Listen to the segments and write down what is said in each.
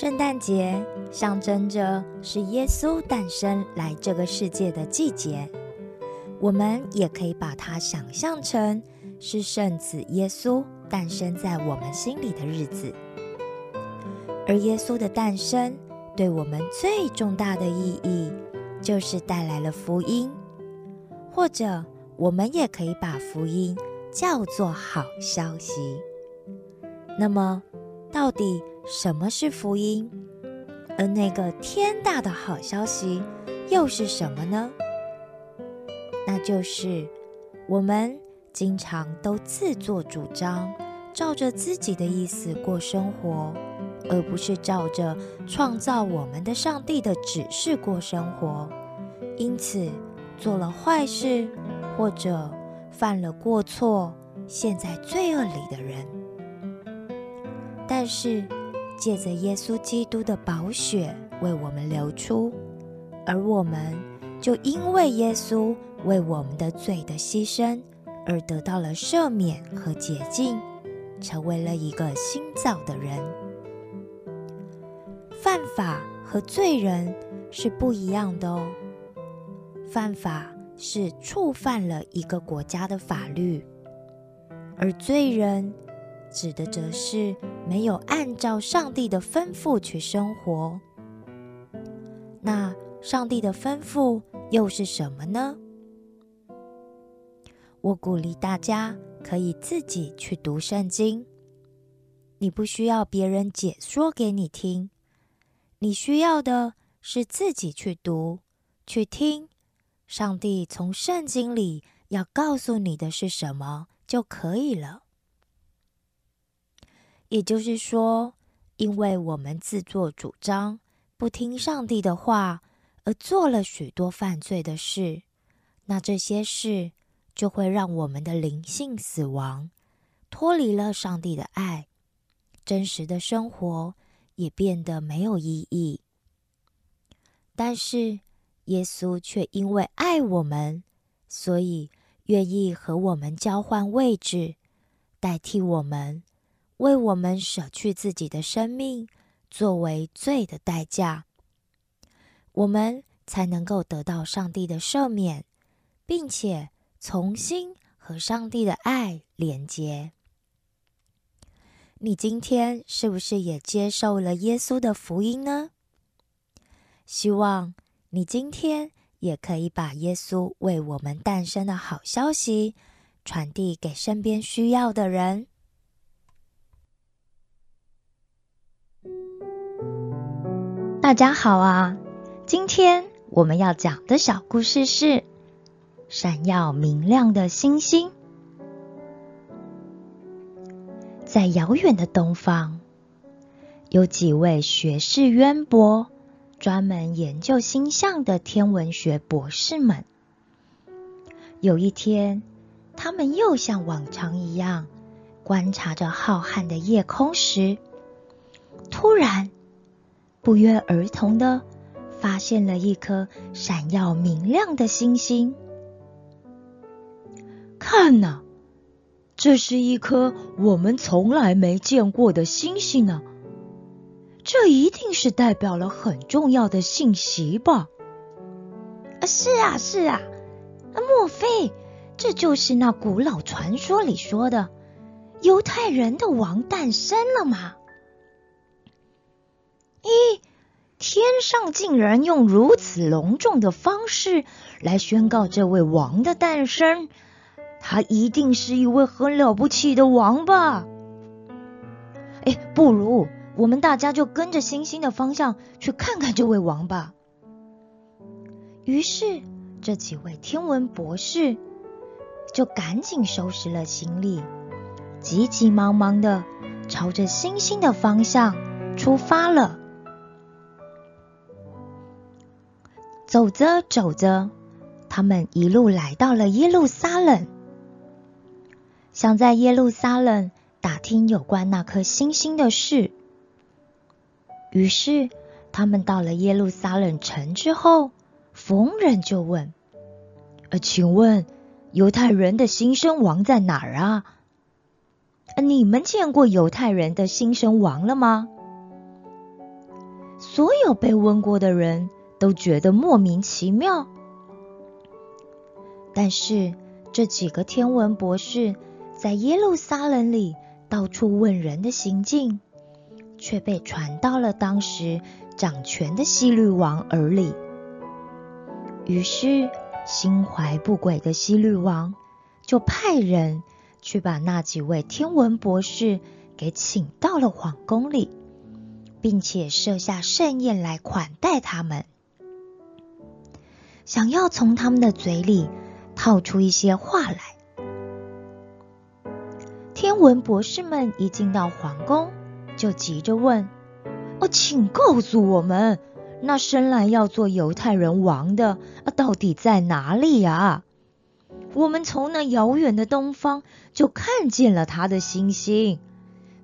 圣诞节象征着是耶稣诞生来这个世界的季节，我们也可以把它想象成是圣子耶稣诞生在我们心里的日子。而耶稣的诞生对我们最重大的意义，就是带来了福音，或者我们也可以把福音叫做好消息。那么，到底？什么是福音？而那个天大的好消息又是什么呢？那就是我们经常都自作主张，照着自己的意思过生活，而不是照着创造我们的上帝的指示过生活。因此，做了坏事或者犯了过错，陷在罪恶里的人。但是。借着耶稣基督的宝血为我们流出，而我们就因为耶稣为我们的罪的牺牲而得到了赦免和洁净，成为了一个新造的人。犯法和罪人是不一样的哦。犯法是触犯了一个国家的法律，而罪人。指的则是没有按照上帝的吩咐去生活。那上帝的吩咐又是什么呢？我鼓励大家可以自己去读圣经，你不需要别人解说给你听，你需要的是自己去读、去听，上帝从圣经里要告诉你的是什么就可以了。也就是说，因为我们自作主张，不听上帝的话，而做了许多犯罪的事，那这些事就会让我们的灵性死亡，脱离了上帝的爱，真实的生活也变得没有意义。但是耶稣却因为爱我们，所以愿意和我们交换位置，代替我们。为我们舍去自己的生命，作为罪的代价，我们才能够得到上帝的赦免，并且重新和上帝的爱连接。你今天是不是也接受了耶稣的福音呢？希望你今天也可以把耶稣为我们诞生的好消息传递给身边需要的人。大家好啊！今天我们要讲的小故事是闪耀明亮的星星。在遥远的东方，有几位学识渊博、专门研究星象的天文学博士们。有一天，他们又像往常一样观察着浩瀚的夜空时，突然。不约而同的发现了一颗闪耀明亮的星星。看呐，这是一颗我们从来没见过的星星呢。这一定是代表了很重要的信息吧？啊，是啊，是啊啊。莫非这就是那古老传说里说的犹太人的王诞生了吗？咦，天上竟然用如此隆重的方式来宣告这位王的诞生，他一定是一位很了不起的王吧？哎，不如我们大家就跟着星星的方向去看看这位王吧。于是，这几位天文博士就赶紧收拾了行李，急急忙忙的朝着星星的方向出发了。走着走着，他们一路来到了耶路撒冷，想在耶路撒冷打听有关那颗星星的事。于是，他们到了耶路撒冷城之后，逢人就问：“呃，请问犹太人的新生王在哪儿啊？你们见过犹太人的新生王了吗？”所有被问过的人都觉得莫名其妙。但是这几个天文博士在耶路撒冷里到处问人的行径，却被传到了当时掌权的希律王耳里。于是，心怀不轨的希律王就派人去把那几位天文博士给请到了皇宫里。并且设下盛宴来款待他们，想要从他们的嘴里套出一些话来。天文博士们一进到皇宫，就急着问：“哦，请告诉我们，那生来要做犹太人王的，到底在哪里呀？我们从那遥远的东方就看见了他的星星，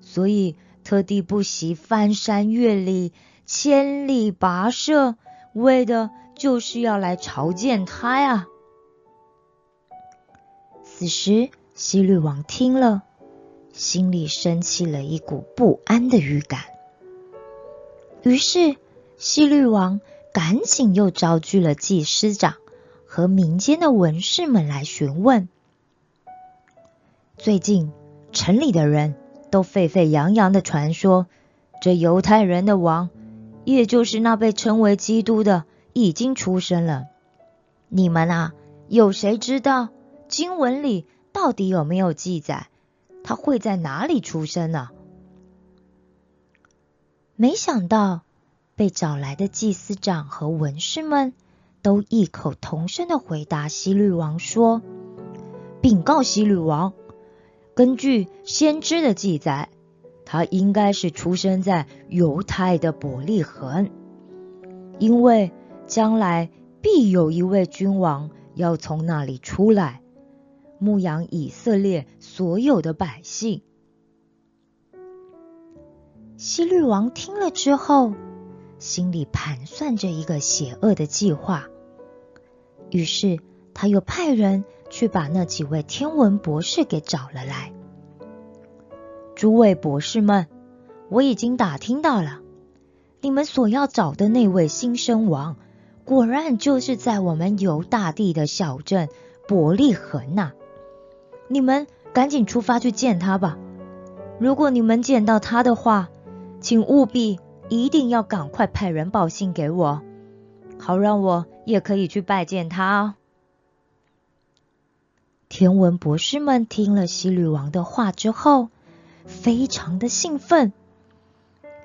所以。”特地不惜翻山越岭、千里跋涉，为的就是要来朝见他呀。此时，西律王听了，心里升起了一股不安的预感。于是，西律王赶紧又召集了祭司长和民间的文士们来询问，最近城里的人。都沸沸扬扬的传说，这犹太人的王，也就是那被称为基督的，已经出生了。你们啊，有谁知道经文里到底有没有记载，他会在哪里出生呢？没想到被找来的祭司长和文士们都异口同声的回答希律王说：“禀告希律王。”根据先知的记载，他应该是出生在犹太的伯利恒，因为将来必有一位君王要从那里出来，牧养以色列所有的百姓。希律王听了之后，心里盘算着一个邪恶的计划，于是他又派人。去把那几位天文博士给找了来。诸位博士们，我已经打听到了，你们所要找的那位新生王，果然就是在我们犹大地的小镇伯利恒呐。你们赶紧出发去见他吧。如果你们见到他的话，请务必一定要赶快派人报信给我，好让我也可以去拜见他哦。天文博士们听了希律王的话之后，非常的兴奋，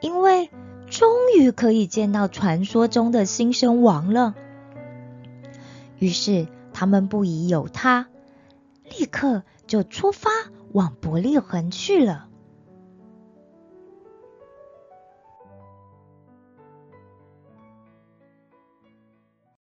因为终于可以见到传说中的新生王了。于是他们不疑有他，立刻就出发往伯利恒去了。